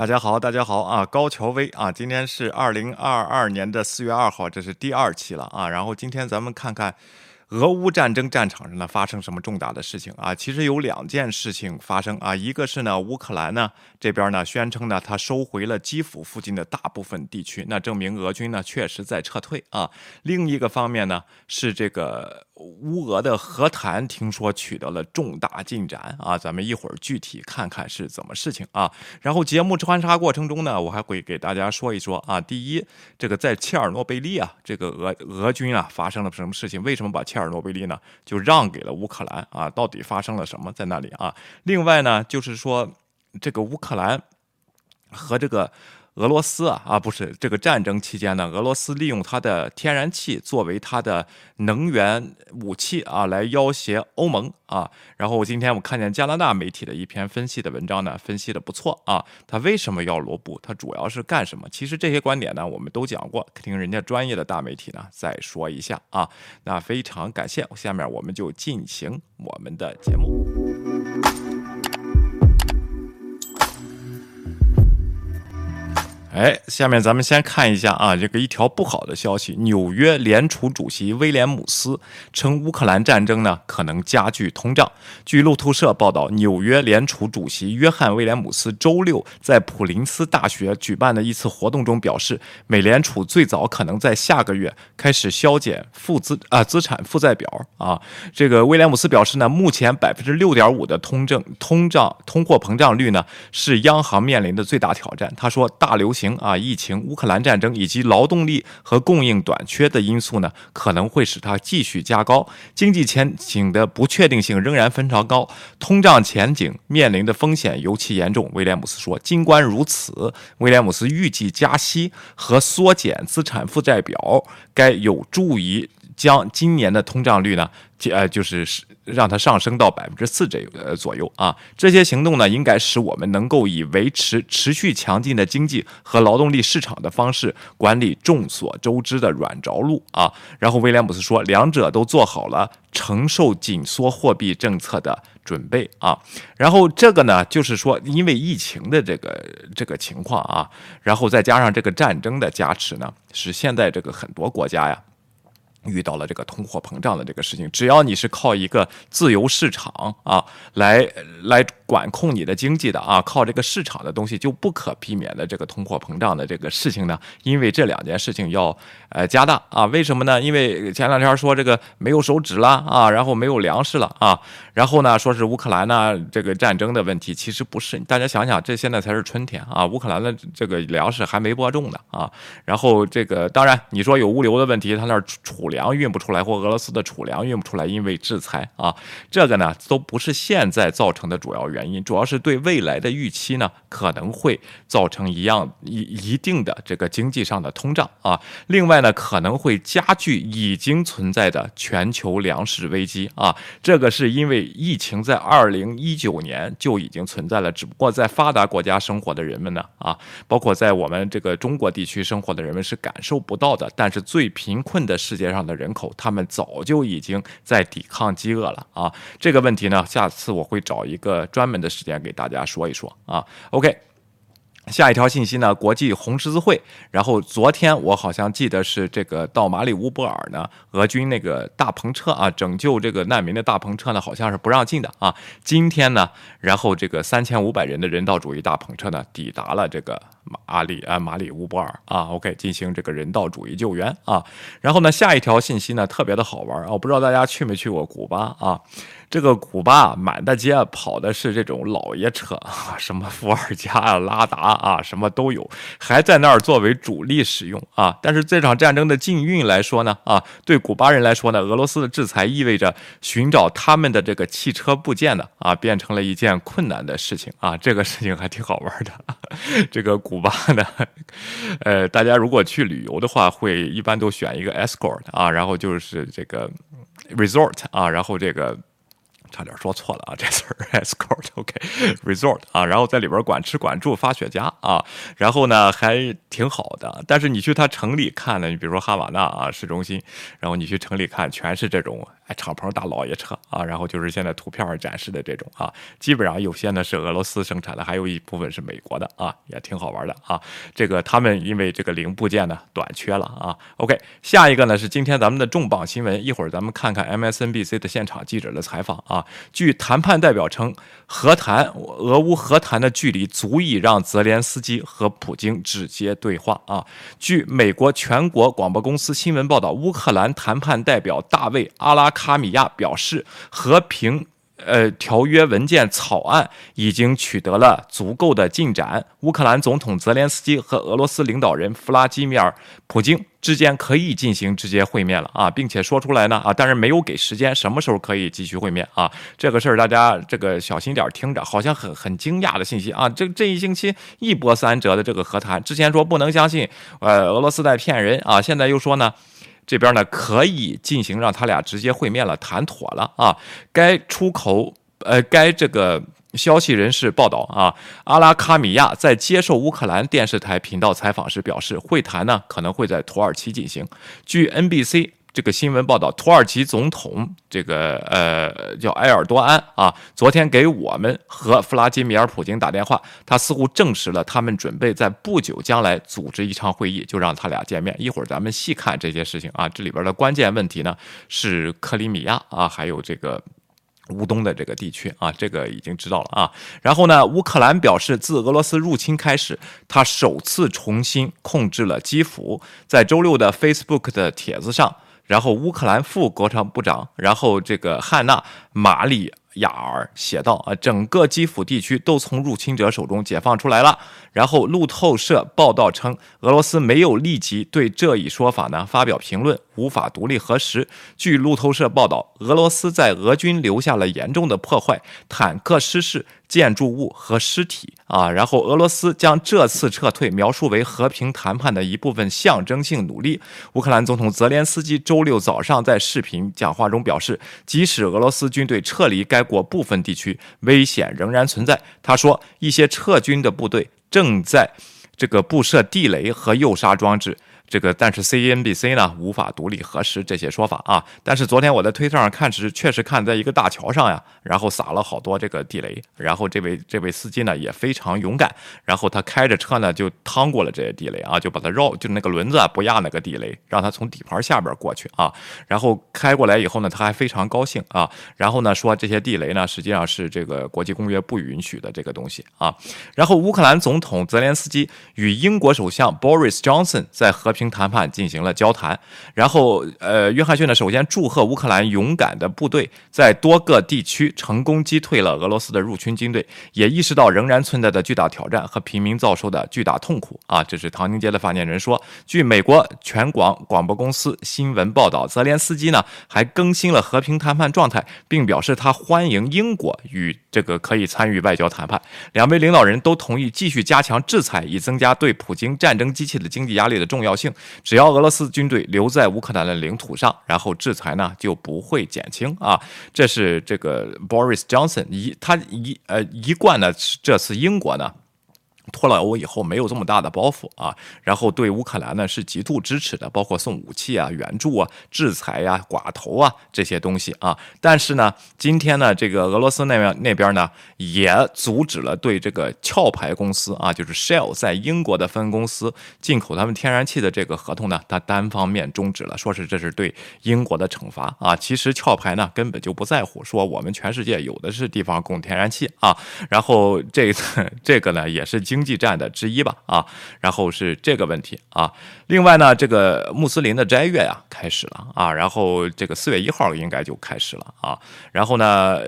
大家好，大家好啊！高乔威啊，今天是二零二二年的四月二号，这是第二期了啊。然后今天咱们看看俄乌战争战场上呢发生什么重大的事情啊？其实有两件事情发生啊，一个是呢乌克兰呢这边呢宣称呢他收回了基辅附近的大部分地区，那证明俄军呢确实在撤退啊。另一个方面呢是这个。乌俄的和谈听说取得了重大进展啊，咱们一会儿具体看看是怎么事情啊。然后节目穿插过程中呢，我还会给大家说一说啊。第一，这个在切尔诺贝利啊，这个俄俄军啊发生了什么事情？为什么把切尔诺贝利呢就让给了乌克兰啊？到底发生了什么在那里啊？另外呢，就是说这个乌克兰和这个。俄罗斯啊啊不是这个战争期间呢，俄罗斯利用它的天然气作为它的能源武器啊，来要挟欧盟啊。然后我今天我看见加拿大媒体的一篇分析的文章呢，分析的不错啊。他为什么要罗布？他主要是干什么？其实这些观点呢，我们都讲过，听人家专业的大媒体呢再说一下啊。那非常感谢，下面我们就进行我们的节目。哎，下面咱们先看一下啊，这个一条不好的消息。纽约联储主席威廉姆斯称，乌克兰战争呢可能加剧通胀。据路透社报道，纽约联储主席约翰威廉姆斯周六在普林斯大学举办的一次活动中表示，美联储最早可能在下个月开始削减负资啊资产负债表啊。这个威廉姆斯表示呢，目前百分之六点五的通胀通胀通货膨胀率呢是央行面临的最大挑战。他说，大流行。情啊，疫情、乌克兰战争以及劳动力和供应短缺的因素呢，可能会使它继续加高。经济前景的不确定性仍然非常高，通胀前景面临的风险尤其严重。威廉姆斯说：“尽管如此，威廉姆斯预计加息和缩减资产负债表该有助于将今年的通胀率呢，呃，就是让它上升到百分之四这呃左右啊，这些行动呢，应该使我们能够以维持持续强劲的经济和劳动力市场的方式管理众所周知的软着陆啊。然后威廉姆斯说，两者都做好了承受紧缩货币政策的准备啊。然后这个呢，就是说，因为疫情的这个这个情况啊，然后再加上这个战争的加持呢，使现在这个很多国家呀。遇到了这个通货膨胀的这个事情，只要你是靠一个自由市场啊来来管控你的经济的啊，靠这个市场的东西就不可避免的这个通货膨胀的这个事情呢，因为这两件事情要呃加大啊，为什么呢？因为前两天说这个没有手纸了啊，然后没有粮食了啊，然后呢说是乌克兰呢这个战争的问题，其实不是，大家想想，这现在才是春天啊，乌克兰的这个粮食还没播种呢啊，然后这个当然你说有物流的问题，他那儿储粮运不出来，或俄罗斯的储粮运不出来，因为制裁啊，这个呢都不是现在造成的主要原原因，主要是对未来的预期呢可能会造成一样一一定的这个经济上的通胀啊。另外呢可能会加剧已经存在的全球粮食危机啊。这个是因为疫情在二零一九年就已经存在了，只不过在发达国家生活的人们呢啊，包括在我们这个中国地区生活的人们是感受不到的，但是最贫困的世界上。的人口，他们早就已经在抵抗饥饿了啊！这个问题呢，下次我会找一个专门的时间给大家说一说啊。OK。下一条信息呢？国际红十字会。然后昨天我好像记得是这个到马里乌波尔呢，俄军那个大篷车啊，拯救这个难民的大篷车呢，好像是不让进的啊。今天呢，然后这个三千五百人的人道主义大篷车呢，抵达了这个马里啊马里乌波尔啊，OK，进行这个人道主义救援啊。然后呢，下一条信息呢，特别的好玩啊，我不知道大家去没去过古巴啊。这个古巴满大街跑的是这种老爷车啊，什么伏尔加啊、拉达啊，什么都有，还在那儿作为主力使用啊。但是这场战争的禁运来说呢，啊，对古巴人来说呢，俄罗斯的制裁意味着寻找他们的这个汽车部件呢，啊，变成了一件困难的事情啊。这个事情还挺好玩的。这个古巴呢，呃，大家如果去旅游的话，会一般都选一个 escort 啊，然后就是这个 resort 啊，然后这个。差点说错了啊，这词儿 escort，OK，resort 啊，然后在里边管吃管住发雪茄啊，然后呢还挺好的。但是你去它城里看呢，你比如说哈瓦那啊市中心，然后你去城里看，全是这种哎敞篷大老爷车啊，然后就是现在图片上展示的这种啊，基本上有些呢是俄罗斯生产的，还有一部分是美国的啊，也挺好玩的啊。这个他们因为这个零部件呢短缺了啊。OK，下一个呢是今天咱们的重磅新闻，一会儿咱们看看 MSNBC 的现场记者的采访啊。据谈判代表称，和谈俄乌和谈的距离足以让泽连斯基和普京直接对话啊。据美国全国广播公司新闻报道，乌克兰谈判代表大卫阿拉卡米亚表示，和平。呃，条约文件草案已经取得了足够的进展。乌克兰总统泽连斯基和俄罗斯领导人弗拉基米尔·普京之间可以进行直接会面了啊，并且说出来呢啊，但是没有给时间，什么时候可以继续会面啊？这个事儿大家这个小心点听着，好像很很惊讶的信息啊。这这一星期一波三折的这个和谈，之前说不能相信，呃，俄罗斯在骗人啊，现在又说呢。这边呢可以进行让他俩直接会面了，谈妥了啊。该出口呃，该这个消息人士报道啊，阿拉卡米亚在接受乌克兰电视台频道采访时表示，会谈呢可能会在土耳其进行。据 NBC。这个新闻报道，土耳其总统这个呃叫埃尔多安啊，昨天给我们和弗拉基米尔普京打电话，他似乎证实了他们准备在不久将来组织一场会议，就让他俩见面。一会儿咱们细看这些事情啊，这里边的关键问题呢是克里米亚啊，还有这个乌东的这个地区啊，这个已经知道了啊。然后呢，乌克兰表示，自俄罗斯入侵开始，他首次重新控制了基辅。在周六的 Facebook 的帖子上。然后，乌克兰副国防部长，然后这个汉娜·马里亚尔写道：“啊，整个基辅地区都从入侵者手中解放出来了。”然后，路透社报道称，俄罗斯没有立即对这一说法呢发表评论，无法独立核实。据路透社报道，俄罗斯在俄军留下了严重的破坏，坦克失事。建筑物和尸体啊，然后俄罗斯将这次撤退描述为和平谈判的一部分象征性努力。乌克兰总统泽连斯基周六早上在视频讲话中表示，即使俄罗斯军队撤离该国部分地区，危险仍然存在。他说，一些撤军的部队正在这个布设地雷和诱杀装置。这个，但是 CNBC 呢无法独立核实这些说法啊。但是昨天我在推特上看是确实看在一个大桥上呀，然后撒了好多这个地雷，然后这位这位司机呢也非常勇敢，然后他开着车呢就趟过了这些地雷啊，就把它绕，就那个轮子啊不压那个地雷，让他从底盘下边过去啊。然后开过来以后呢，他还非常高兴啊。然后呢说这些地雷呢实际上是这个国际公约不允许的这个东西啊。然后乌克兰总统泽连斯基与英国首相 Boris Johnson 在和平。平谈判进行了交谈，然后，呃，约翰逊呢，首先祝贺乌克兰勇敢的部队在多个地区成功击退了俄罗斯的入侵军队，也意识到仍然存在的巨大挑战和平民遭受的巨大痛苦啊！这是唐宁街的发言人说。据美国全广广播公司新闻报道，泽连斯基呢还更新了和平谈判状态，并表示他欢迎英国与这个可以参与外交谈判。两位领导人都同意继续加强制裁，以增加对普京战争机器的经济压力的重要性。只要俄罗斯军队留在乌克兰的领土上，然后制裁呢就不会减轻啊。这是这个 Boris Johnson 一他一呃一贯呢，这次英国呢。脱了欧以后没有这么大的包袱啊，然后对乌克兰呢是极度支持的，包括送武器啊、援助啊、制裁呀、寡头啊这些东西啊。但是呢，今天呢，这个俄罗斯那边那边呢也阻止了对这个壳牌公司啊，就是 Shell 在英国的分公司进口他们天然气的这个合同呢，它单方面终止了，说是这是对英国的惩罚啊。其实壳牌呢根本就不在乎，说我们全世界有的是地方供天然气啊。然后这次这个呢也是经。济战的之一吧，啊，然后是这个问题啊，另外呢，这个穆斯林的斋月呀开始了啊，然后这个四月一号应该就开始了啊，然后呢。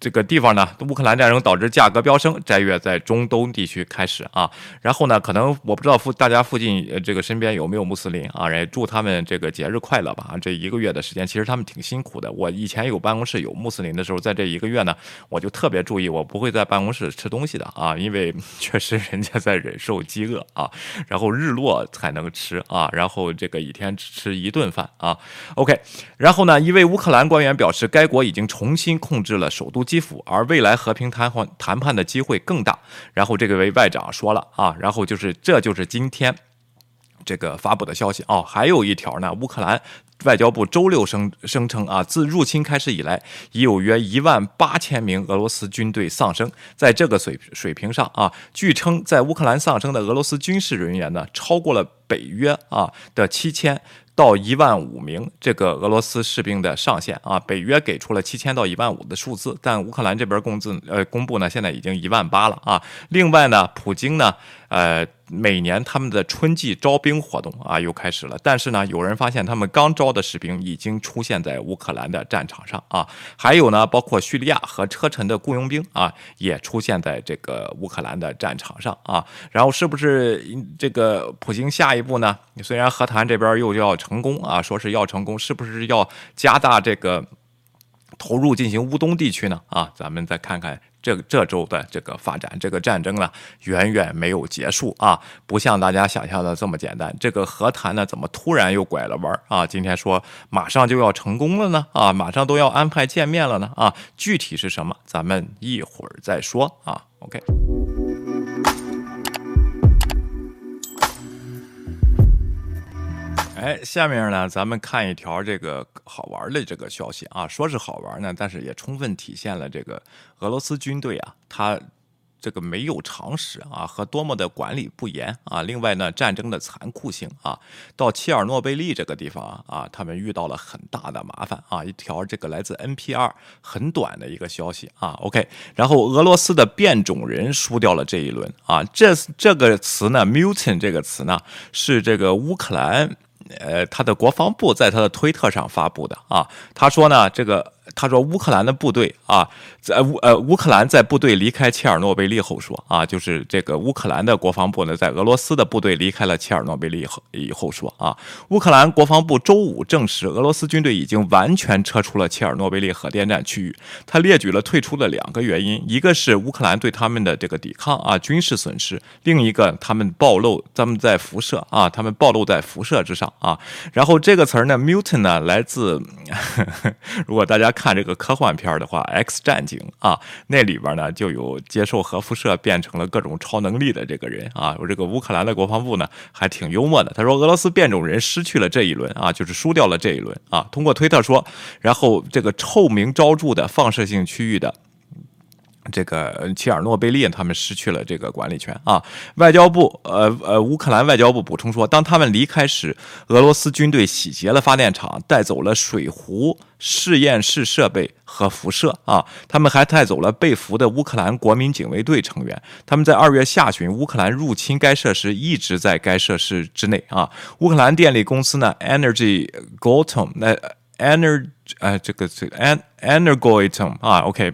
这个地方呢，乌克兰战争导致价格飙升，斋月在中东地区开始啊。然后呢，可能我不知道附大家附近呃这个身边有没有穆斯林啊？也祝他们这个节日快乐吧。这一个月的时间，其实他们挺辛苦的。我以前有办公室有穆斯林的时候，在这一个月呢，我就特别注意，我不会在办公室吃东西的啊，因为确实人家在忍受饥饿啊。然后日落才能吃啊，然后这个一天只吃一顿饭啊。OK，然后呢，一位乌克兰官员表示，该国已经重新控制了首都。基辅，而未来和平谈判谈判的机会更大。然后这个位外长说了啊，然后就是这就是今天这个发布的消息哦。还有一条呢，乌克兰外交部周六声声称啊，自入侵开始以来，已有约一万八千名俄罗斯军队丧生。在这个水水平上啊，据称在乌克兰丧生的俄罗斯军事人员呢，超过了北约啊的七千。到一万五名这个俄罗斯士兵的上限啊，北约给出了七千到一万五的数字，但乌克兰这边工资呃公布呢，现在已经一万八了啊。另外呢，普京呢，呃。每年他们的春季招兵活动啊又开始了，但是呢，有人发现他们刚招的士兵已经出现在乌克兰的战场上啊，还有呢，包括叙利亚和车臣的雇佣兵啊，也出现在这个乌克兰的战场上啊。然后是不是这个普京下一步呢？虽然和谈这边又要成功啊，说是要成功，是不是要加大这个投入进行乌东地区呢？啊，咱们再看看。这这周的这个发展，这个战争呢，远远没有结束啊，不像大家想象的这么简单。这个和谈呢，怎么突然又拐了弯啊？今天说马上就要成功了呢？啊，马上都要安排见面了呢？啊，具体是什么？咱们一会儿再说啊。OK。哎，下面呢，咱们看一条这个好玩的这个消息啊，说是好玩呢，但是也充分体现了这个俄罗斯军队啊，他这个没有常识啊，和多么的管理不严啊。另外呢，战争的残酷性啊，到切尔诺贝利这个地方啊，他们遇到了很大的麻烦啊。一条这个来自 NPR 很短的一个消息啊，OK，然后俄罗斯的变种人输掉了这一轮啊，这这个词呢，mutant 这个词呢，是这个乌克兰。呃，他的国防部在他的推特上发布的啊，他说呢，这个。他说：“乌克兰的部队啊，在乌呃乌克兰在部队离开切尔诺贝利后说啊，就是这个乌克兰的国防部呢，在俄罗斯的部队离开了切尔诺贝利后以后说啊，乌克兰国防部周五证实，俄罗斯军队已经完全撤出了切尔诺贝利核电站区域。他列举了退出的两个原因，一个是乌克兰对他们的这个抵抗啊，军事损失；另一个他们暴露，他们在辐射啊，他们暴露在辐射之上啊。然后这个词儿呢，mutant 呢，来自呵呵 如果大家。看这个科幻片的话，《X 战警》啊，那里边呢就有接受核辐射变成了各种超能力的这个人啊。我这个乌克兰的国防部呢还挺幽默的，他说俄罗斯变种人失去了这一轮啊，就是输掉了这一轮啊。通过推特说，然后这个臭名昭著的放射性区域的。这个切尔诺贝利，他们失去了这个管理权啊。外交部，呃呃，乌克兰外交部补充说，当他们离开时，俄罗斯军队洗劫了发电厂，带走了水壶、实验室设备和辐射啊。他们还带走了被俘的乌克兰国民警卫队成员。他们在二月下旬，乌克兰入侵该设施，一直在该设施之内啊。乌克兰电力公司呢，Energy Gotom，那 Energy，呃，这个这 En Energoatom 啊，OK。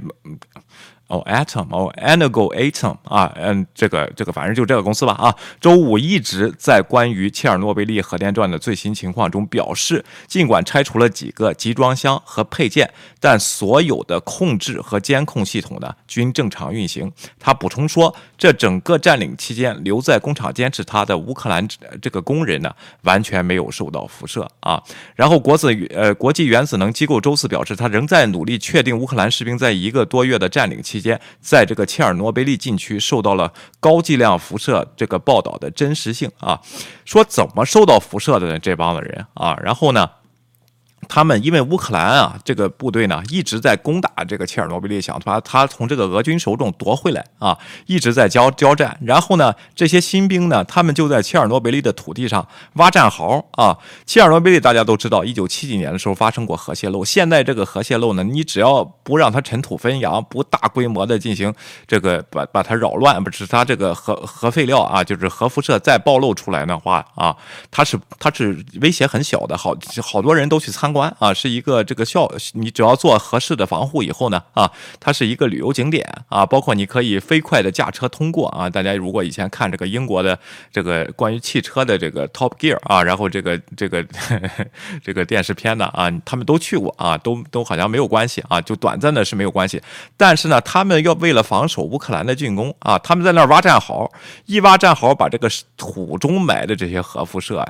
哦，Atom，哦，Energoatom，啊，嗯，这个这个反正就这个公司吧，啊，周五一直在关于切尔诺贝利核电站的最新情况中表示，尽管拆除了几个集装箱和配件，但所有的控制和监控系统呢均正常运行。他补充说，这整个占领期间留在工厂坚持他的乌克兰这个工人呢完全没有受到辐射啊。然后国子呃国际原子能机构周四表示，他仍在努力确定乌克兰士兵在一个多月的占领期。期间，在这个切尔诺贝利禁区受到了高剂量辐射，这个报道的真实性啊，说怎么受到辐射的呢？这帮子人啊，然后呢？他们因为乌克兰啊，这个部队呢一直在攻打这个切尔诺贝利，想把他从这个俄军手中夺回来啊，一直在交交战。然后呢，这些新兵呢，他们就在切尔诺贝利的土地上挖战壕啊。切尔诺贝利大家都知道，一九七几年的时候发生过核泄漏。现在这个核泄漏呢，你只要不让它尘土飞扬，不大规模的进行这个把把它扰乱，不是它这个核核废料啊，就是核辐射再暴露出来的话啊，它是它是威胁很小的。好好多人都去参。观啊，是一个这个效，你只要做合适的防护以后呢，啊，它是一个旅游景点啊，包括你可以飞快的驾车通过啊。大家如果以前看这个英国的这个关于汽车的这个 Top Gear 啊，然后这个这个 这个电视片呢啊，他们都去过啊，都都好像没有关系啊，就短暂的是没有关系。但是呢，他们要为了防守乌克兰的进攻啊，他们在那儿挖战壕，一挖战壕，把这个土中埋的这些核辐射啊。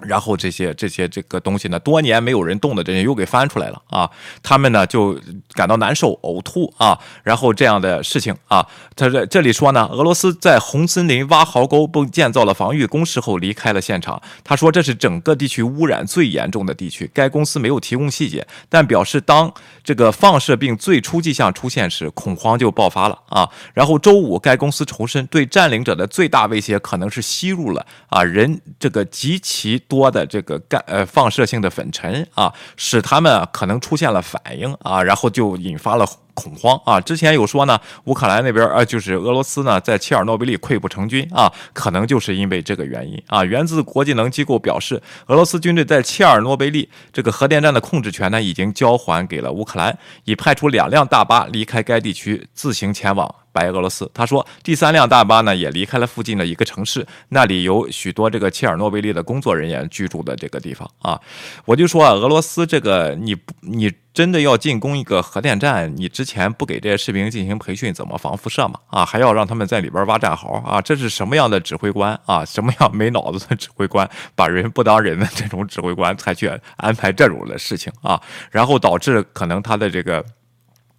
然后这些这些这个东西呢，多年没有人动的这些又给翻出来了啊！他们呢就感到难受、呕吐啊，然后这样的事情啊，他在这里说呢，俄罗斯在红森林挖壕沟并建造了防御工事后离开了现场。他说这是整个地区污染最严重的地区。该公司没有提供细节，但表示当这个放射病最初迹象出现时，恐慌就爆发了啊！然后周五该公司重申，对占领者的最大威胁可能是吸入了啊人这个极其。多的这个干呃放射性的粉尘啊，使他们可能出现了反应啊，然后就引发了。恐慌啊！之前有说呢，乌克兰那边呃，就是俄罗斯呢，在切尔诺贝利溃不成军啊，可能就是因为这个原因啊。源自国际能机构表示，俄罗斯军队在切尔诺贝利这个核电站的控制权呢，已经交还给了乌克兰，已派出两辆大巴离开该地区，自行前往白俄罗斯。他说，第三辆大巴呢，也离开了附近的一个城市，那里有许多这个切尔诺贝利的工作人员居住的这个地方啊。我就说啊，俄罗斯这个你你。真的要进攻一个核电站，你之前不给这些士兵进行培训怎么防辐射嘛？啊，还要让他们在里边挖战壕啊？这是什么样的指挥官啊？什么样没脑子的指挥官，把人不当人的这种指挥官才去安排这种的事情啊？然后导致可能他的这个。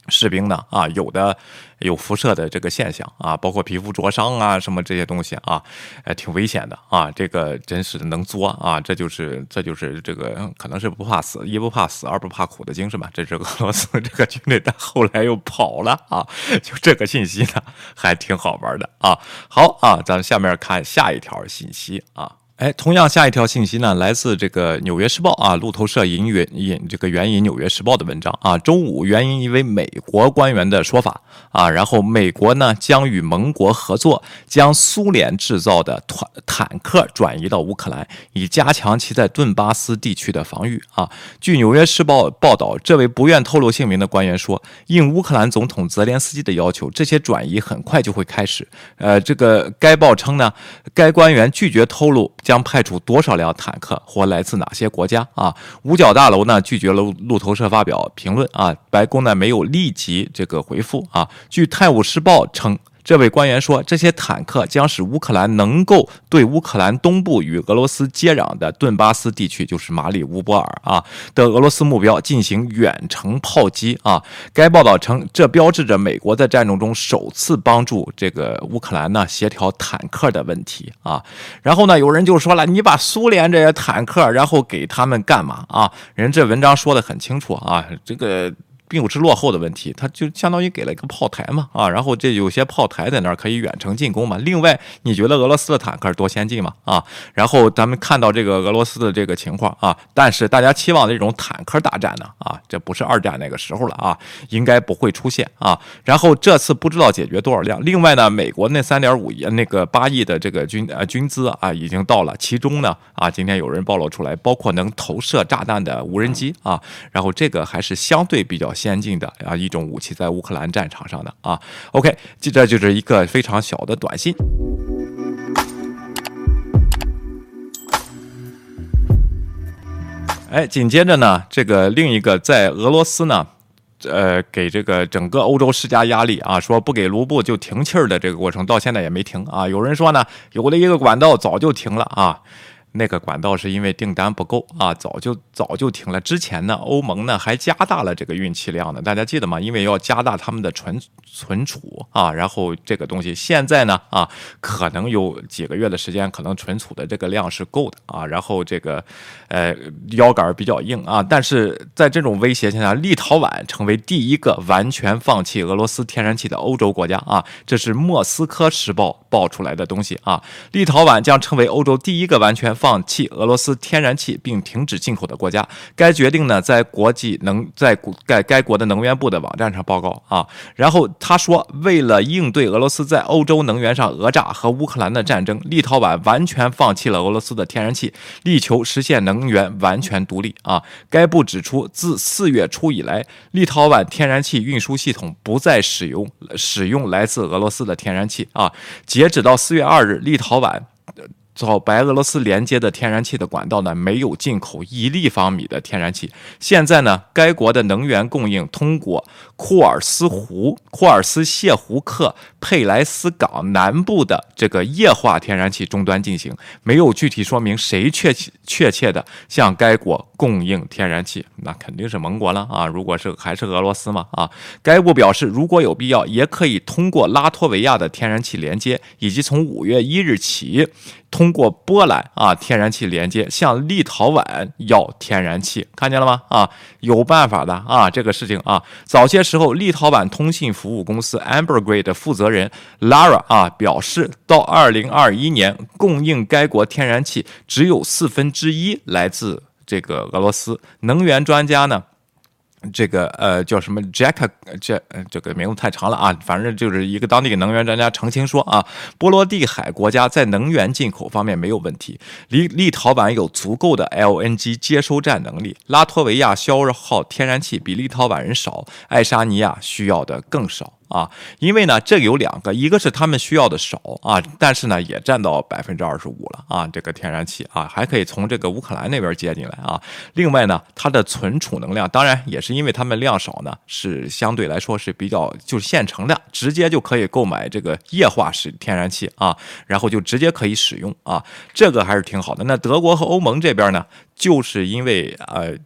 士兵呢啊，有的有辐射的这个现象啊，包括皮肤灼伤啊，什么这些东西啊，呃，挺危险的啊。这个真是能作啊，这就是这就是这个可能是不怕死，一不怕死，二不怕苦的精神吧。这是俄罗斯这个军队，但后来又跑了啊。就这个信息呢，还挺好玩的啊。好啊，咱们下面看下一条信息啊。哎，同样下一条信息呢，来自这个《纽约时报》啊，路透社引援引这个援引《纽约时报》的文章啊，周五援引一位美国官员的说法啊，然后美国呢将与盟国合作，将苏联制造的坦坦克转移到乌克兰，以加强其在顿巴斯地区的防御啊。据《纽约时报》报道，这位不愿透露姓名的官员说，应乌克兰总统泽连斯基的要求，这些转移很快就会开始。呃，这个该报称呢，该官员拒绝透露。将派出多少辆坦克或来自哪些国家啊？五角大楼呢拒绝了路透社发表评论啊，白宫呢没有立即这个回复啊。据《泰晤士报》称。这位官员说，这些坦克将使乌克兰能够对乌克兰东部与俄罗斯接壤的顿巴斯地区，就是马里乌波尔啊的俄罗斯目标进行远程炮击啊。该报道称，这标志着美国在战争中首次帮助这个乌克兰呢协调坦克的问题啊。然后呢，有人就说了，你把苏联这些坦克，然后给他们干嘛啊？人这文章说的很清楚啊，这个。并不是落后的问题，它就相当于给了一个炮台嘛，啊，然后这有些炮台在那儿可以远程进攻嘛。另外，你觉得俄罗斯的坦克多先进嘛？啊，然后咱们看到这个俄罗斯的这个情况啊，但是大家期望的这种坦克大战呢，啊，这不是二战那个时候了啊，应该不会出现啊。然后这次不知道解决多少辆。另外呢，美国那三点五亿那个八亿的这个军呃军资啊，已经到了，其中呢啊，今天有人暴露出来，包括能投射炸弹的无人机啊，然后这个还是相对比较。先进的啊一种武器在乌克兰战场上的啊，OK，这这就是一个非常小的短信。哎，紧接着呢，这个另一个在俄罗斯呢，呃，给这个整个欧洲施加压力啊，说不给卢布就停气儿的这个过程，到现在也没停啊。有人说呢，有的一个管道早就停了啊。那个管道是因为订单不够啊，早就早就停了。之前呢，欧盟呢还加大了这个运气量呢，大家记得吗？因为要加大他们的存存储啊，然后这个东西现在呢啊，可能有几个月的时间，可能存储的这个量是够的啊。然后这个呃腰杆比较硬啊，但是在这种威胁下，立陶宛成为第一个完全放弃俄罗斯天然气的欧洲国家啊。这是莫斯科时报报出来的东西啊。立陶宛将成为欧洲第一个完全。放弃俄罗斯天然气并停止进口的国家。该决定呢，在国际能在该该国的能源部的网站上报告啊。然后他说，为了应对俄罗斯在欧洲能源上讹诈和乌克兰的战争，立陶宛完全放弃了俄罗斯的天然气，力求实现能源完全独立啊。该部指出，自四月初以来，立陶宛天然气运输系统不再使用使用来自俄罗斯的天然气啊。截止到四月二日，立陶宛。遭白俄罗斯连接的天然气的管道呢，没有进口一立方米的天然气。现在呢，该国的能源供应通过库尔斯湖、库尔斯谢湖克佩莱斯港南部的这个液化天然气终端进行，没有具体说明谁确切确切的向该国供应天然气。那肯定是盟国了啊！如果是还是俄罗斯嘛啊？该部表示，如果有必要，也可以通过拉脱维亚的天然气连接，以及从五月一日起。通过波兰啊天然气连接向立陶宛要天然气，看见了吗？啊，有办法的啊，这个事情啊，早些时候立陶宛通信服务公司 Ambergrid 的负责人 Lara 啊表示，到二零二一年供应该国天然气只有四分之一来自这个俄罗斯。能源专家呢？这个呃叫什么 Jack 这这个名字太长了啊，反正就是一个当地能源专家澄清说啊，波罗的海国家在能源进口方面没有问题，立立陶宛有足够的 LNG 接收站能力，拉脱维亚消耗天然气比立陶宛人少，爱沙尼亚需要的更少。啊，因为呢，这有两个，一个是他们需要的少啊，但是呢，也占到百分之二十五了啊，这个天然气啊，还可以从这个乌克兰那边接进来啊。另外呢，它的存储能量，当然也是因为他们量少呢，是相对来说是比较就是现成的，直接就可以购买这个液化式天然气啊，然后就直接可以使用啊，这个还是挺好的。那德国和欧盟这边呢？就是因为呃，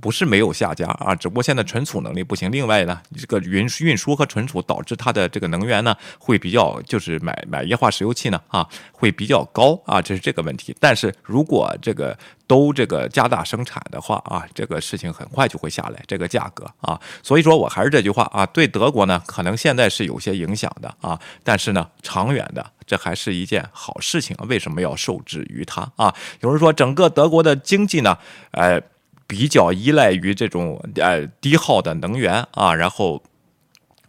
不是没有下家啊，只不过现在存储能力不行。另外呢，这个运运输和存储导致它的这个能源呢会比较，就是买买液化石油气呢啊会比较高啊，这是这个问题。但是如果这个都这个加大生产的话啊，这个事情很快就会下来这个价格啊。所以说我还是这句话啊，对德国呢可能现在是有些影响的啊，但是呢长远的。这还是一件好事情！为什么要受制于它啊？有人说，整个德国的经济呢，呃，比较依赖于这种呃低耗的能源啊，然后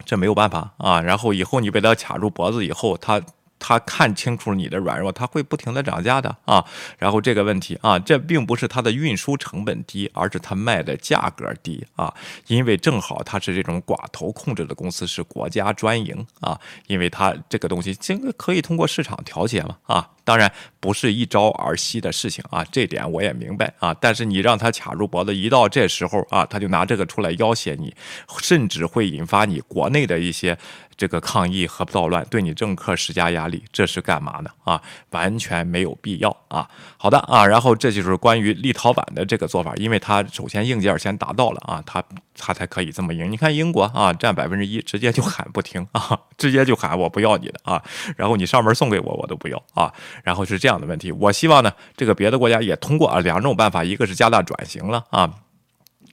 这没有办法啊，然后以后你被它卡住脖子以后，它。他看清楚你的软弱，他会不停的涨价的啊。然后这个问题啊，这并不是它的运输成本低，而是它卖的价格低啊。因为正好它是这种寡头控制的公司，是国家专营啊。因为它这个东西，这个可以通过市场调节嘛啊。当然不是一朝而夕的事情啊，这点我也明白啊。但是你让他卡住脖子，一到这时候啊，他就拿这个出来要挟你，甚至会引发你国内的一些。这个抗议和暴乱对你政客施加压力，这是干嘛呢？啊，完全没有必要啊！好的啊，然后这就是关于立陶宛的这个做法，因为它首先硬件先达到了啊，它它才可以这么赢。你看英国啊，占百分之一，直接就喊不停啊，直接就喊我不要你的啊，然后你上门送给我我都不要啊，然后是这样的问题。我希望呢，这个别的国家也通过啊两种办法，一个是加大转型了啊。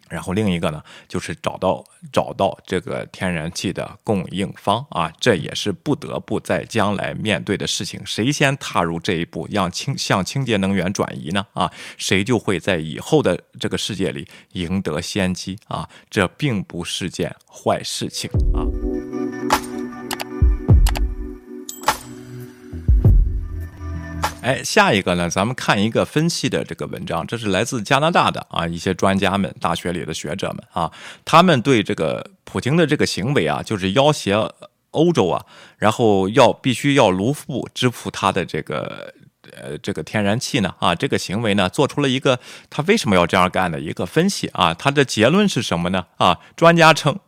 然后另一个呢，就是找到找到这个天然气的供应方啊，这也是不得不在将来面对的事情。谁先踏入这一步，让清向清洁能源转移呢？啊，谁就会在以后的这个世界里赢得先机啊！这并不是件坏事情啊。哎，下一个呢，咱们看一个分析的这个文章，这是来自加拿大的啊一些专家们、大学里的学者们啊，他们对这个普京的这个行为啊，就是要挟欧洲啊，然后要必须要卢布支付他的这个呃这个天然气呢啊，这个行为呢，做出了一个他为什么要这样干的一个分析啊，他的结论是什么呢啊？专家称，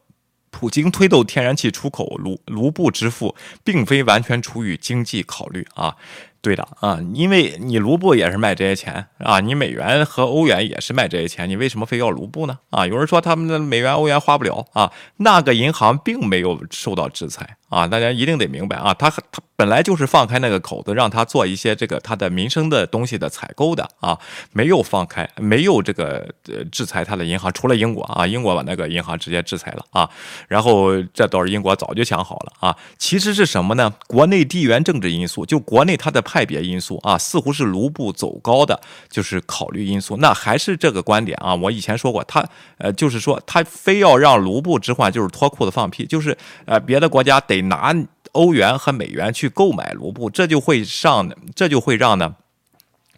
普京推动天然气出口卢卢布支付，并非完全出于经济考虑啊。对的啊，因为你卢布也是卖这些钱啊，你美元和欧元也是卖这些钱，你为什么非要卢布呢？啊，有人说他们的美元、欧元花不了啊，那个银行并没有受到制裁啊，大家一定得明白啊，他他本来就是放开那个口子，让他做一些这个他的民生的东西的采购的啊，没有放开，没有这个呃制裁他的银行，除了英国啊，英国把那个银行直接制裁了啊，然后这都是英国早就想好了啊，其实是什么呢？国内地缘政治因素，就国内它的。派别因素啊，似乎是卢布走高的就是考虑因素。那还是这个观点啊，我以前说过，他呃就是说他非要让卢布置换，就是脱裤子放屁，就是呃别的国家得拿欧元和美元去购买卢布，这就会上，这就会让呢。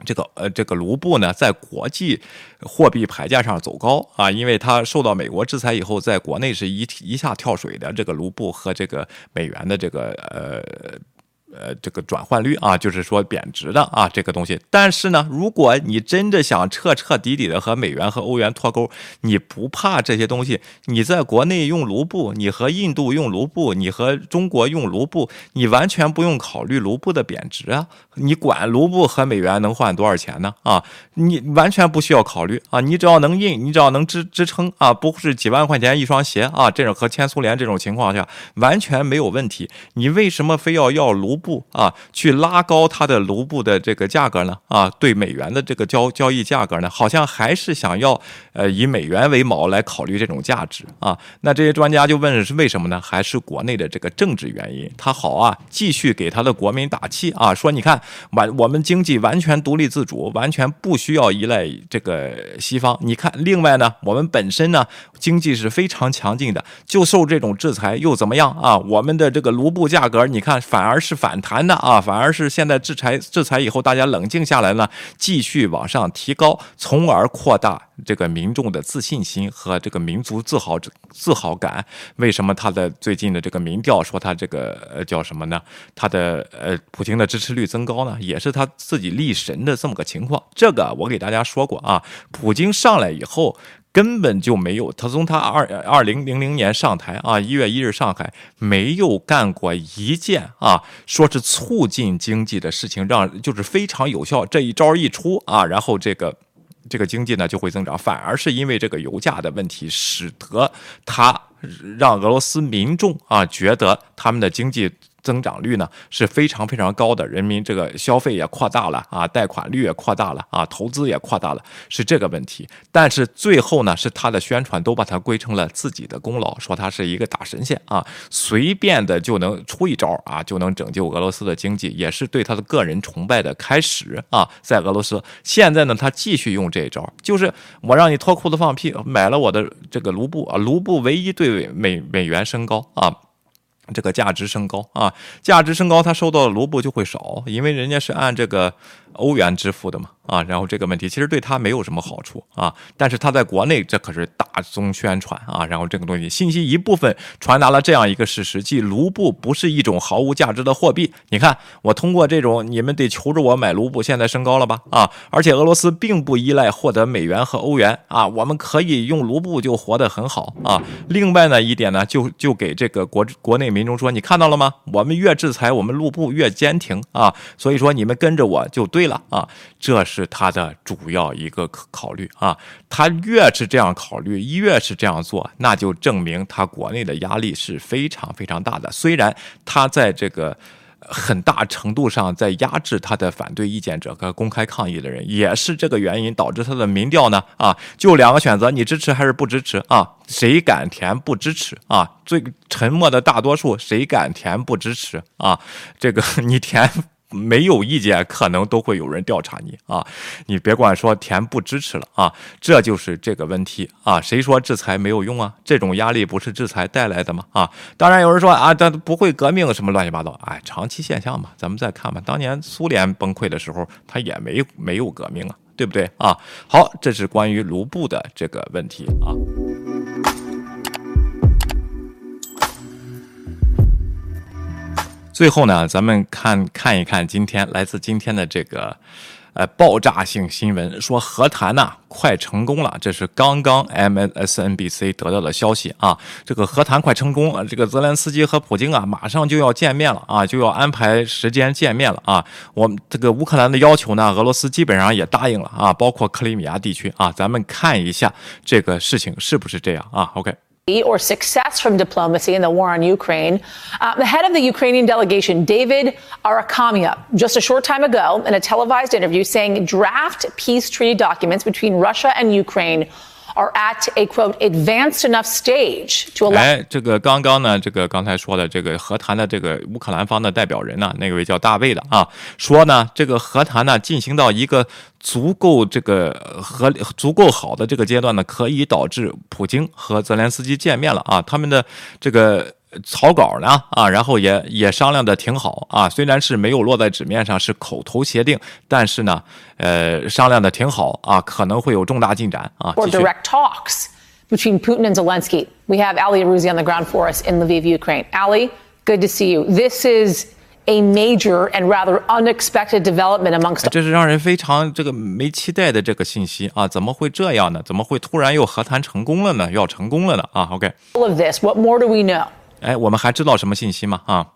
这个呃，这个卢布呢，在国际货币牌价上走高啊，因为它受到美国制裁以后，在国内是一一下跳水的。这个卢布和这个美元的这个呃。呃，这个转换率啊，就是说贬值的啊，这个东西。但是呢，如果你真的想彻彻底底的和美元和欧元脱钩，你不怕这些东西，你在国内用卢布，你和印度用卢布，你和中国用卢布，你完全不用考虑卢布的贬值啊。你管卢布和美元能换多少钱呢？啊，你完全不需要考虑啊。你只要能印，你只要能支支撑啊，不是几万块钱一双鞋啊，这种和前苏联这种情况下完全没有问题。你为什么非要要卢？布啊，去拉高它的卢布的这个价格呢？啊，对美元的这个交交易价格呢，好像还是想要呃以美元为锚来考虑这种价值啊。那这些专家就问是为什么呢？还是国内的这个政治原因？他好啊，继续给他的国民打气啊，说你看完我们经济完全独立自主，完全不需要依赖这个西方。你看，另外呢，我们本身呢经济是非常强劲的，就受这种制裁又怎么样啊？我们的这个卢布价格，你看反而是反。反弹的啊，反而是现在制裁制裁以后，大家冷静下来呢，继续往上提高，从而扩大这个民众的自信心和这个民族自豪自豪感。为什么他的最近的这个民调说他这个呃叫什么呢？他的呃普京的支持率增高呢？也是他自己立神的这么个情况。这个我给大家说过啊，普京上来以后。根本就没有，他从他二二零零零年上台啊，一月一日上海，没有干过一件啊，说是促进经济的事情，让就是非常有效。这一招一出啊，然后这个这个经济呢就会增长，反而是因为这个油价的问题，使得他让俄罗斯民众啊觉得他们的经济。增长率呢是非常非常高的，人民这个消费也扩大了啊，贷款率也扩大了啊，投资也扩大了，是这个问题。但是最后呢，是他的宣传都把它归成了自己的功劳，说他是一个大神仙啊，随便的就能出一招啊，就能拯救俄罗斯的经济，也是对他的个人崇拜的开始啊。在俄罗斯，现在呢，他继续用这一招，就是我让你脱裤子放屁，买了我的这个卢布啊，卢布唯一对美美元升高啊。这个价值升高啊，价值升高，他收到的卢布就会少，因为人家是按这个欧元支付的嘛。啊，然后这个问题其实对他没有什么好处啊，但是他在国内这可是大宗宣传啊，然后这个东西信息一部分传达了这样一个事实，即卢布不是一种毫无价值的货币。你看，我通过这种，你们得求着我买卢布，现在升高了吧？啊，而且俄罗斯并不依赖获得美元和欧元啊，我们可以用卢布就活得很好啊。另外呢一点呢，就就给这个国国内民众说，你看到了吗？我们越制裁，我们路布越坚挺啊，所以说你们跟着我就对了啊，这是。他的主要一个考虑啊，他越是这样考虑，越是这样做，那就证明他国内的压力是非常非常大的。虽然他在这个很大程度上在压制他的反对意见者和公开抗议的人，也是这个原因导致他的民调呢啊，就两个选择，你支持还是不支持啊？谁敢填不支持啊？最沉默的大多数，谁敢填不支持啊？这个 你填。没有意见，可能都会有人调查你啊！你别管说填不支持了啊，这就是这个问题啊！谁说制裁没有用啊？这种压力不是制裁带来的吗？啊！当然有人说啊，这不会革命什么乱七八糟，哎，长期现象嘛，咱们再看吧。当年苏联崩溃的时候，他也没没有革命啊，对不对啊？好，这是关于卢布的这个问题啊。最后呢，咱们看看一看今天来自今天的这个，呃，爆炸性新闻，说和谈呢快成功了，这是刚刚 MSNBC 得到的消息啊，这个和谈快成功了，这个泽连斯基和普京啊马上就要见面了啊，就要安排时间见面了啊，我们这个乌克兰的要求呢，俄罗斯基本上也答应了啊，包括克里米亚地区啊，咱们看一下这个事情是不是这样啊？OK。Or success from diplomacy in the war on Ukraine. Uh, the head of the Ukrainian delegation, David Arakamia, just a short time ago in a televised interview saying draft peace treaty documents between Russia and Ukraine are at a quote advanced enough stage to allow. 哎，这个刚刚呢，这个刚才说的这个和谈的这个乌克兰方的代表人呢，那位叫大卫的啊，说呢，这个和谈呢进行到一个足够这个和足够好的这个阶段呢，可以导致普京和泽连斯基见面了啊，他们的这个。草稿呢啊，然后也也商量的挺好啊，虽然是没有落在纸面上，是口头协定，但是呢，呃，商量的挺好啊，可能会有重大进展啊。for direct talks between Putin and Zelensky. We have Ali Arouzi on the ground for us in Lviv, Ukraine. Ali, good to see you. This is a major and rather unexpected development amongst 这是让人非常这个没期待的这个信息啊！怎么会这样呢？怎么会突然又和谈成功了呢？要成功了呢？啊，OK，all of this. What more do we know? 哎，我们还知道什么信息吗？啊，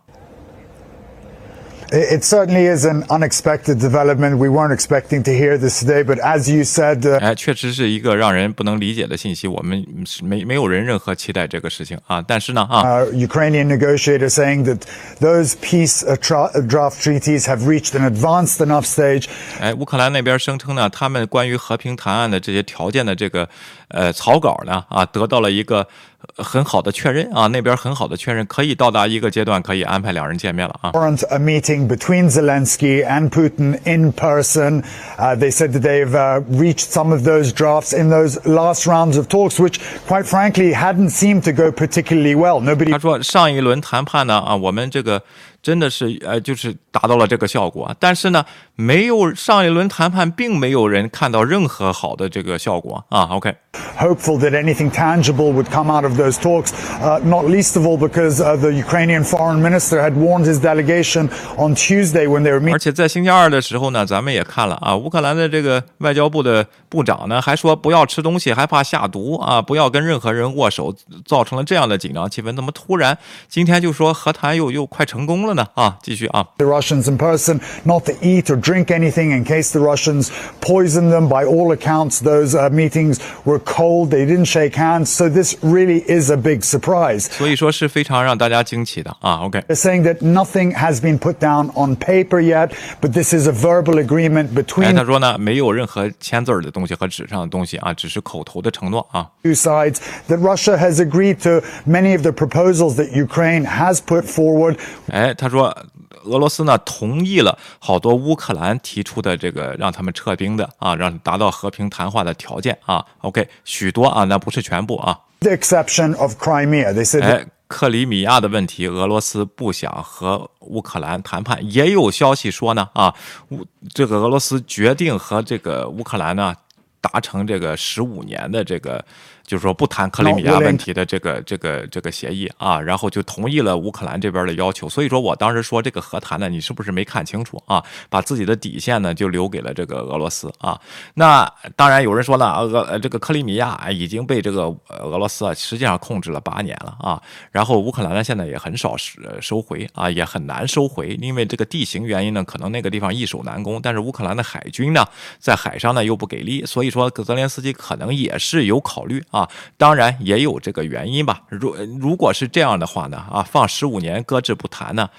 It it certainly is an unexpected development. We weren't expecting to hear this today, but as you said, uh, 哎，确实是一个让人不能理解的信息，我们是没没有人任何期待这个事情啊。但是呢，啊， uh, Ukrainian negotiators saying that those peace uh, tra- uh, draft treaties have reached an advanced enough stage 哎，乌克兰那边声称呢，他们关于和平谈案的这些条件的这个 呃草稿呢，啊，得到了一个呃很好的确认啊，那边很好的确认，可以到达一个阶段，可以安排两人见面了啊。warrant a meeting between Zelensky and Putin in person. Uh, they said that they've uh, reached some of those drafts in those last rounds of talks, which, quite frankly, hadn't seemed to go particularly well. Nobody 他说上一轮谈判呢，啊，我们这个真的是呃，就是达到了这个效果，但是呢，没有上一轮谈判，并没有人看到任何好的这个效果啊。OK，hopeful that anything tangible would come out of those talks, uh, not least of all because uh, the Ukrainian foreign minister had warned his delegation on Tuesday when they were meeting. 而且在星期二的时候呢，咱们也看了啊，乌克兰的这个外交部的部长呢，还说不要吃东西，还怕下毒啊，不要跟任何人握手，造成了这样的紧张气氛。怎么突然今天就说和谈又又快成功了呢？啊，继续啊。The Russians in person, not to eat or drink anything in case the Russians poisoned them. By all accounts, those uh, meetings were cold. They didn't shake hands. So this really is a big surprise. 所以说是非常让大家惊奇的啊。OK， They're saying that nothing has been put down on paper yet, but this is a verbal agreement 哎， between 他说呢，没有任何签字儿的东西和纸上的东西啊，只是口头的承诺啊。 two sides that Russia has agreed to many of the proposals that Ukraine has put forward. 哎，他说 俄罗斯呢同意了好多乌克兰提出的这个让他们撤兵的啊，让达到和平谈话的条件啊。OK，许多啊，那不是全部啊。The exception of Crimea. They said 哎，克里米亚的问题，俄罗斯不想和乌克兰谈判。也有消息说呢，啊，乌这个俄罗斯决定和这个乌克兰呢达成这个十五年的这个，就是说不谈克里米亚问题的这个这个这个协议啊，然后就同意了乌克兰这边的要求。所以说我当时说这个和谈呢，你是不是没看清楚啊？把自己的底线呢就留给了这个俄罗斯啊。那当然有人说了，俄呃这个克里米亚哎已经被这个呃俄罗斯啊实际上控制了八年了啊。然后乌克兰呢现在也很少收收回啊，也很难收回，因为这个地形原因呢，可能那个地方易守难攻。但是乌克兰的海军呢，在海上呢又不给力，所以说泽连斯基可能也是有考虑啊。当然也有这个原因吧。如如果是这样的话呢，啊，放十五年搁置不谈呢，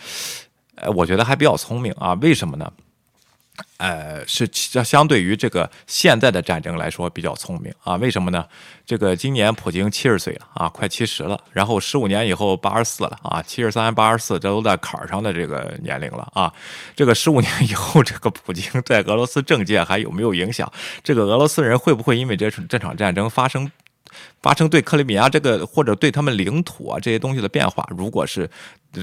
呃，我觉得还比较聪明啊。为什么呢？呃，是相相对于这个现在的战争来说比较聪明啊？为什么呢？这个今年普京七十岁了啊，快七十了，然后十五年以后八十四了啊，七十三、八十四，这都在坎儿上的这个年龄了啊。这个十五年以后，这个普京在俄罗斯政界还有没有影响？这个俄罗斯人会不会因为这这场战争发生？发生对克里米亚这个或者对他们领土啊这些东西的变化，如果是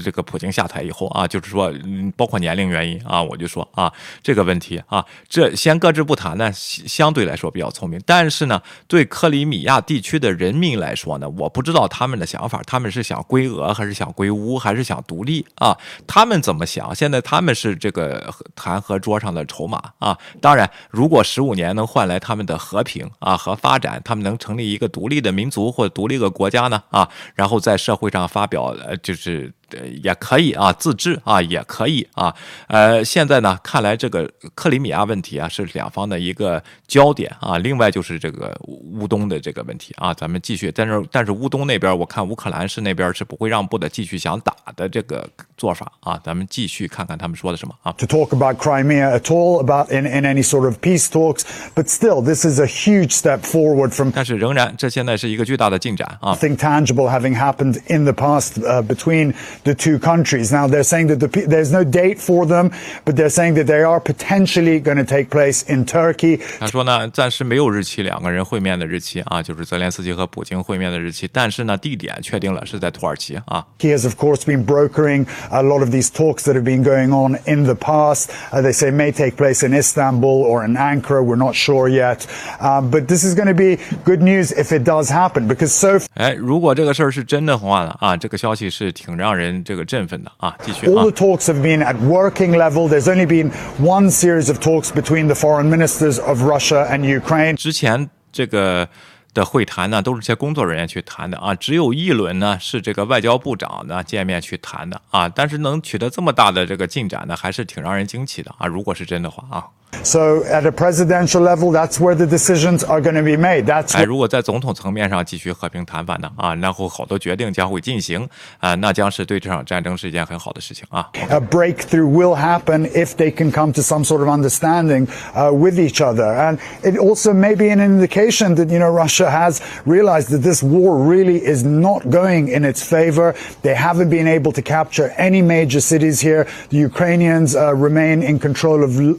这个普京下台以后啊，就是说，嗯，包括年龄原因啊，我就说啊，这个问题啊，这先搁置不谈呢，相对来说比较聪明。但是呢，对克里米亚地区的人民来说呢，我不知道他们的想法，他们是想归俄还是想归乌，还是想独立啊？他们怎么想？现在他们是这个谈和桌上的筹码啊。当然，如果十五年能换来他们的和平啊和发展，他们能成立一个独立的民族或者独立的国家呢啊，然后在社会上发表呃就是。呃，也可以啊，自治啊，也可以啊。呃，现在呢，看来这个克里米亚问题啊，是两方的一个焦点啊。另外就是这个乌东的这个问题啊，咱们继续。但是，但是乌东那边，我看乌克兰是那边是不会让步的，继续想打的这个做法啊。咱们继续看看他们说的什么啊。to talk about Crimea at all about in, in any sort of peace talks, but still, this is a huge step forward from 但是仍然，这现在是一个巨大的进展啊。nothing tangible having happened in the past uh, between the two countries. Now they're saying that the, pe- there's no date for them, but they're saying that they are potentially going to take place in Turkey. 他说呢，暂时没有日期，两个人会面的日期啊，就是泽连斯基和普京会面的日期。但是呢，地点确定了，是在土耳其啊。 He has, of course, been brokering a lot of these talks that have been going on in the past. Uh, they say may take place in Istanbul or in Ankara. We're not sure yet. Um, but this is going to be good news if it does happen, because so 哎，如果这个事儿是真的话呢，啊，这个消息是挺让人 这个振奋的啊。继续 All 啊 the，talks have been at working level. There's only been one series of talks between the foreign ministers of Russia and Ukraine. 之前这个的会谈呢，都是些工作人员去谈的啊，只有一轮呢是这个外交部长呢见面去谈的啊。但是能取得这么大的这个进展呢，还是挺让人惊奇的啊。如果是真的话啊。So at a presidential level, that's where the decisions are going to be made. That's 哎，如果在总统层面上继续和平谈判呢，啊，然后好多决定将会进行，啊，那将是对这场战争是一件很好的事情啊。 a breakthrough will happen if they can come to some sort of understanding uh, with each other. And it also may be an indication that, you know, Russia has realized that this war really is not going in its favor. They haven't been able to capture any major cities here. The Ukrainians uh, remain in control of l-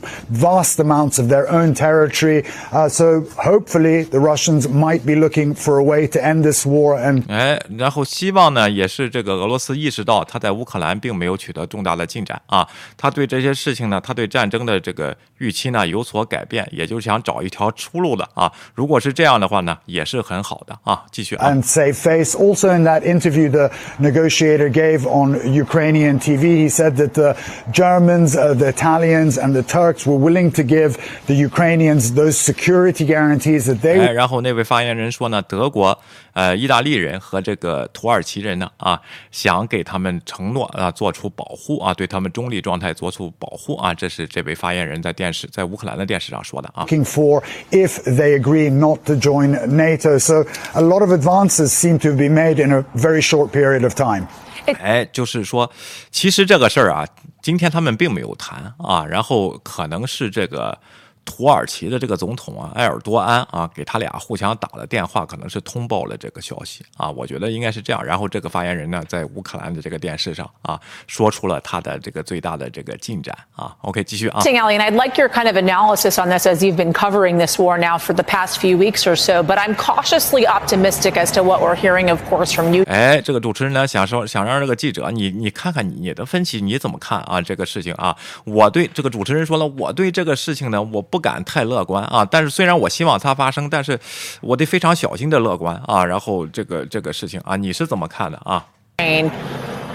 vast amounts of their own territory. Uh, so hopefully the Russians might be looking for a way to end this war and 哎，然后希望呢，也是这个俄罗斯意识到他在乌克兰并没有取得重大的进展啊，他对这些事情呢，他对战争的这个预期呢有所改变，也就是想找一条出路的啊。如果是这样的话呢，也是很好的啊。继续啊。 and save face. Also, in that interview the negotiator gave on Ukrainian TV, he said that the Germans, uh, the Italians, and the Turks were willing to give the Ukrainians those security guarantees that they 哎，然后那位发言人说呢，德国、呃、意大利人和这个土耳其人呢，啊，想给他们承诺啊，做出保护啊，对他们中立状态做出保护啊，这是这位发言人在电视在乌克兰的电视上说的啊。 looking for if they agree not to join NATO. So a lot of advances seem to be made in a very short period of time. 哎，就是说，其实这个事儿啊，今天他们并没有谈啊，然后可能是这个土耳其的这个总统啊，埃尔多安啊，给他俩互相打了电话，可能是通报了这个消息啊，我觉得应该是这样。然后这个发言人呢，在乌克兰的这个电视上啊，说出了他的这个最大的这个进展啊。OK，继续啊。Interesting, Ali, and I'd like your kind of analysis on this as you've been covering this war now for the past few weeks or so. But I'm cautiously optimistic as to what we're hearing, of course, from you. 哎，这个主持人呢想说，想让这个记者你你看看你的分析，你怎么看啊？这个事情啊，我对这个主持人说了，我对这个事情呢，我不敢太乐观啊。但是虽然我希望它发生，但是我得非常小心的乐观啊。然后这个这个事情啊，你是怎么看的啊？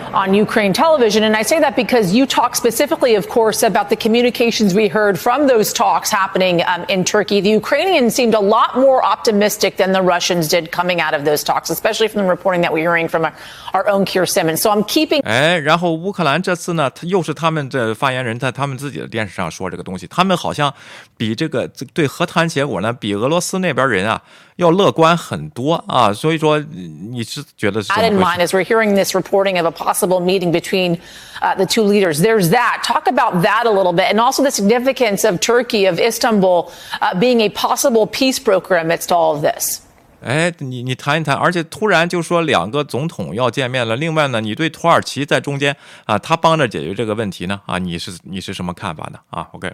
Ukraine on Ukraine television. And I say that because you talk specifically, of course, about the communications we heard from those talks happening um, in Turkey. The Ukrainians seemed a lot more optimistic than the Russians did coming out of those talks, especially from the reporting that we're hearing from our, our own Keir Simmons. So I'm keeping 哎，然后乌克兰这次呢，他又是他们的发言人在他们自己的电视上说这个东西，他们好像比这个这对和谈结果呢，比俄罗斯那边人啊 要乐观很多啊。所以说，你是觉得是 that 怎 in 么 mind？as we're hearing this reporting of a possible meeting between uh, the two leaders. There's that. Talk about that a little bit, and also the significance of Turkey, of Istanbul, uh, being a possible peace broker amidst all of this. 哎，你你谈一谈，而且突然就说两个总统要见面了。另外呢，你对土耳其在中间啊，他帮着解决这个问题呢啊，你是你是什么看法呢？啊，OK。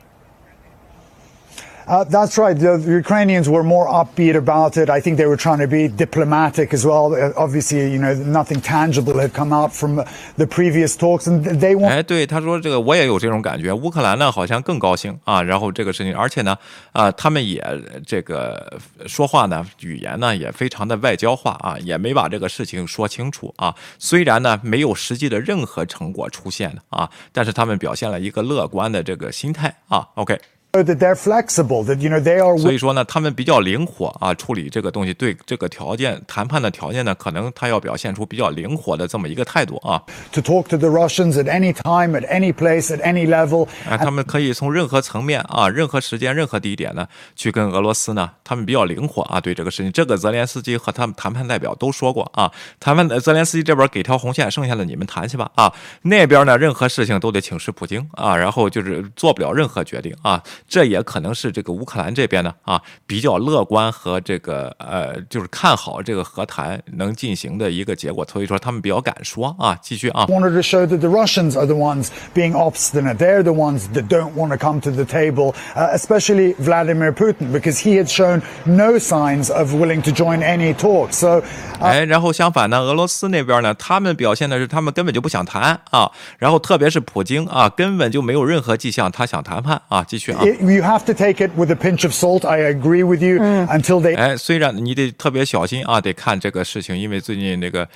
Uh, that's right. The, the Ukrainians were more upbeat about it. I think they were trying to be diplomatic as well. Uh, obviously, you know, nothing tangible had come out from the previous talks, and they want. 哎，对，他说这个我也有这种感觉。乌克兰呢好像更高兴啊，然后这个事情，而且呢，啊，他们也这个说话呢，语言呢也非常的外交化啊，也没把这个事情说清楚啊。虽然呢没有实际的任何成果出现啊，但是他们表现了一个乐观的这个心态啊。OK。So that they're flexible, that you know they are 所以说呢，他们比较灵活啊，处理这个东西，对这个条件谈判的条件呢，可能他要表现出比较灵活的这么一个态度啊。to talk to the Russians at any time, at any place, at any level. 啊，他们可以从任何层面啊、任何时间、任何地点呢，去跟俄罗斯呢，他们比较灵活啊，对这个事情，这个泽连斯基和他们谈判代表都说过啊，谈判的泽连斯基这边给条红线，剩下的你们谈去吧啊，那边呢，任何事情都得请示普京啊，然后就是做不了任何决定啊，这也可能是这个乌克兰这边呢啊比较乐观和这个呃就是看好这个和谈能进行的一个结果，所以说他们比较敢说啊，继续啊。wanted to show that the Russians are the ones being obstinate. They're the ones that don't want to come to the table, uh, especially Vladimir Putin, because he had shown no signs of willing to join any talks. So, uh, 哎，然后相反呢，俄罗斯那边呢，他们表现的是他们根本就不想谈啊，然后特别是普京啊，根本就没有任何迹象他想谈判啊，继续啊。You have to take it with a pinch of salt. I agree with you until they 哎，虽然你得特别小心啊，得看这个事情，因为最近那个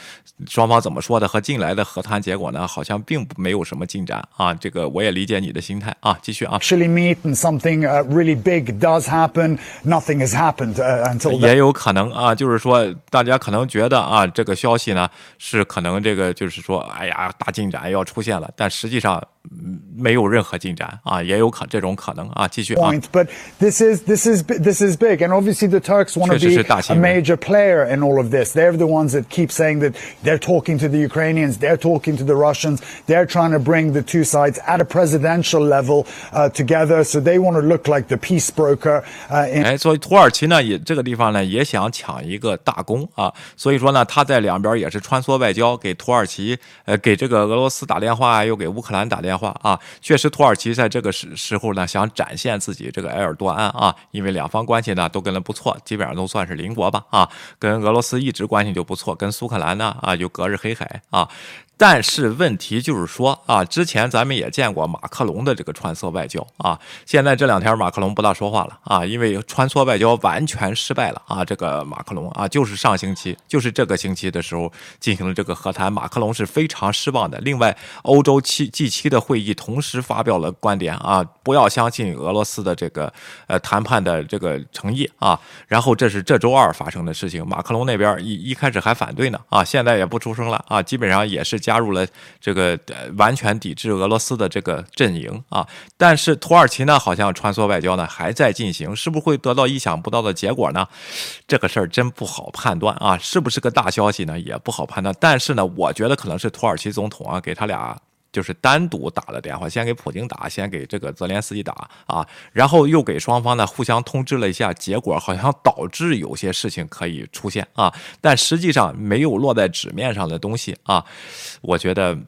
双方怎么说的和近来的和谈结果呢，好像并没有什么进展啊。这个我也理解你的心态啊，继续啊。actually meet and something uh, really big does happen. Nothing has happened uh, until 也有可能啊，就是说，大家可能觉得啊，这个消息呢是可能这个就是说，哎呀，大进展要出现了，但实际上嗯没有任何进展啊，也有可这种可能啊，继续啊。point, but this is this is this is big, and obviously the Turks want to be a。major player in all of this. They're the ones that keep saying that they're talking to the Ukrainians, they're talking to the Russians, they're trying to bring the two sides at a presidential level uh, together. So they want to look like the peace broker. Uh, in 哎，所以土耳其呢，也这个地方呢也想抢一个大功啊，所以说呢，他在两边也是穿梭外交，给土耳其呃给这个俄罗斯打电话，又给乌克兰打电话啊。确实，土耳其在这个时时候呢，想展现自己这个埃尔多安啊，因为两方关系呢都跟的不错，基本上都算是邻国吧啊，跟俄罗斯一直关系就不错，跟苏克兰呢啊就隔着黑海啊。但是问题就是说啊，之前咱们也见过马克龙的这个穿梭外交啊，现在这两天马克龙不大说话了啊，因为穿梭外交完全失败了啊。这个马克龙啊，就是上星期，就是这个星期的时候进行了这个和谈，马克龙是非常失望的。另外，欧洲七 G 七的会议同时发表了观点啊，不要相信俄罗斯的这个呃谈判的这个诚意啊。然后这是这周二发生的事情，马克龙那边一一开始还反对呢啊，现在也不出声了啊，基本上也是加入了这个完全抵制俄罗斯的这个阵营啊。但是土耳其呢，好像穿梭外交呢还在进行，是不是会得到意想不到的结果呢？这个事儿真不好判断啊，是不是个大消息呢？也不好判断。但是呢，我觉得可能是土耳其总统啊给他俩。就是单独打了电话，先给普京打，先给这个泽连斯基打啊，然后又给双方呢互相通知了一下，结果好像导致有些事情可以出现啊，但实际上没有落在纸面上的东西啊，我觉得。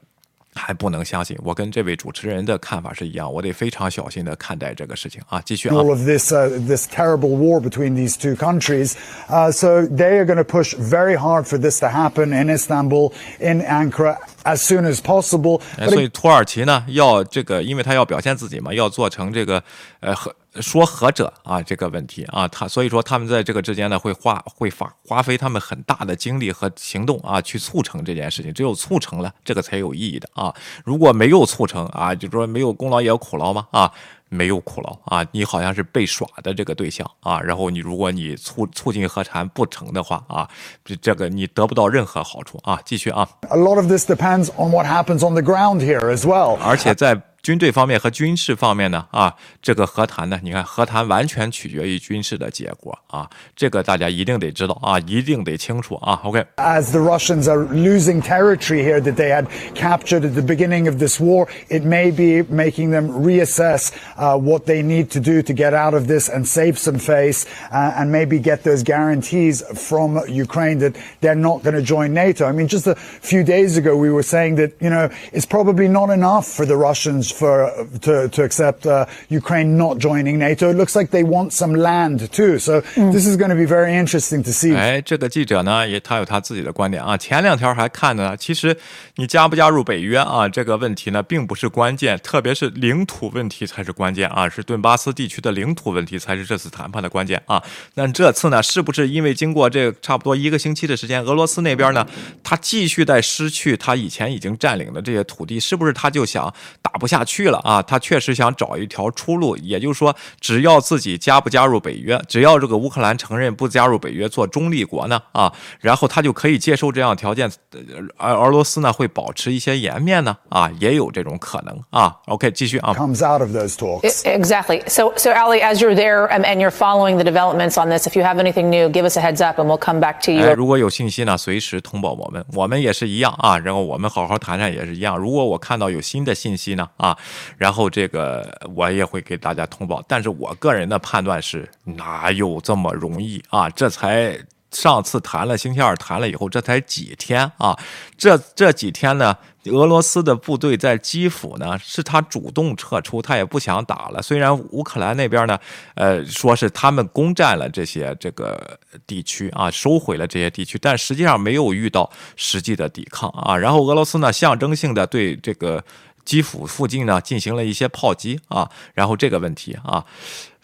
还不能相信，我跟这位主持人的看法是一样，我得非常小心的看待这个事情啊。继续啊，all of this uh, this terrible war between these two countries. Uh, so they are going to push very hard for this to happen in Istanbul, in Ankara, as soon as possible. 所以土耳其呢，要这个，因为他要表现自己嘛，要做成这个呃和说和者啊这个问题啊，他所以说他们在这个之间呢，会花会花花费他们很大的精力和行动啊，去促成这件事情。只有促成了，这个才有意义的啊。如果没有促成啊，就说没有功劳也有苦劳嘛啊。没有苦劳啊，你好像是被耍的这个对象啊，然后你如果你促促进和谈不成的话啊，这这个你得不到任何好处啊。继续啊，a lot of this depends on what happens on the ground here as well. 而且在军队方面和军事方面呢，啊，这个和谈呢，你看和谈完全取决于军事的结果啊，这个大家一定得知道啊，一定得清楚啊。OK， As the Russians are losing territory here that they had captured at the beginning of this war, it may be making them reassess uh, what they need to do to get out of this and save some face uh, and maybe get those guarantees from Ukraine that they're not going to join NATO. I mean, just a few days ago, we were saying that, you know, it's probably not enough for the Russians For to, to accept Ukraine not joining NATO. It looks like they want some land too. So this is going to be very interesting to see. 哎，这个记者呢，也他有他自己的观点啊。前两条还看呢，其实你加不加入北约啊，这个问题呢，并不是关键，特别是领土问题才是关键啊，是顿巴斯地区的领土问题才是这次谈判的关键啊。那这次呢，是不是因为经过这差不多一个星期的时间，俄罗斯那边呢，他继续在失去他以前已经占领的这些土地，是不是他就想打不下下去了啊，他确实想找一条出路。也就是说，只要自己加不加入北约，只要这个乌克兰承认不加入北约做中立国呢啊，然后他就可以接受这样条件，而俄罗斯呢会保持一些颜面呢啊，也有这种可能啊。OK，继续啊。Comes out of those talks. Exactly. So, so Ali, as you're there and, and you're following the developments on this, if you have anything new, give us a heads up and we'll come back to you. 哎，如果有信息呢，随时通报我们，我们也是一样啊。然后我们好好谈谈也是一样。如果我看到有新的信息呢然后这个我也会给大家通报。但是我个人的判断是，哪有这么容易啊？这才上次谈了星期二谈了以后，这才几天啊？这这几天呢？俄罗斯的部队在基辅呢，是他主动撤出，他也不想打了。虽然乌克兰那边呢，呃，说是他们攻占了这些这个地区啊，收回了这些地区，但实际上没有遇到实际的抵抗啊。然后俄罗斯呢，象征性的对这个基辅附近呢进行了一些炮击啊。然后这个问题啊。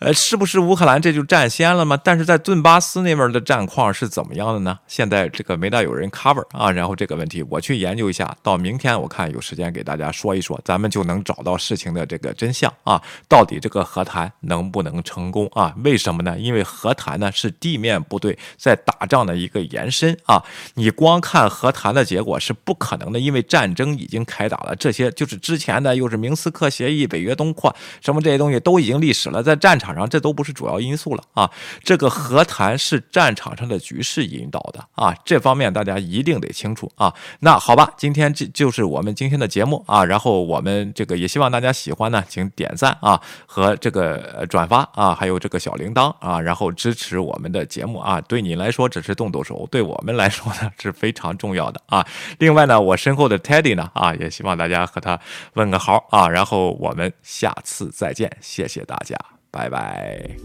呃，是不是乌克兰这就占先了吗？但是在顿巴斯那边的战况是怎么样的呢？现在这个没大有人 cover 啊，然后这个问题我去研究一下，到明天我看有时间给大家说一说，咱们就能找到事情的这个真相啊，到底这个和谈能不能成功啊？为什么呢？因为和谈呢是地面部队在打仗的一个延伸啊，你光看和谈的结果是不可能的，因为战争已经开打了，这些就是之前的又是明斯克协议、北约东扩什么这些东西都已经历史了，在战场。场上这都不是主要因素了啊！这个和谈是战场上的局势引导的啊，这方面大家一定得清楚啊。那好吧，今天这就是我们今天的节目啊。然后我们这个也希望大家喜欢呢，请点赞啊和这个转发啊，还有这个小铃铛啊，然后支持我们的节目啊。对你来说只是动动手，对我们来说呢是非常重要的啊。另外呢，我身后的 Teddy 呢啊，也希望大家和他问个好啊。然后我们下次再见，谢谢大家。拜拜。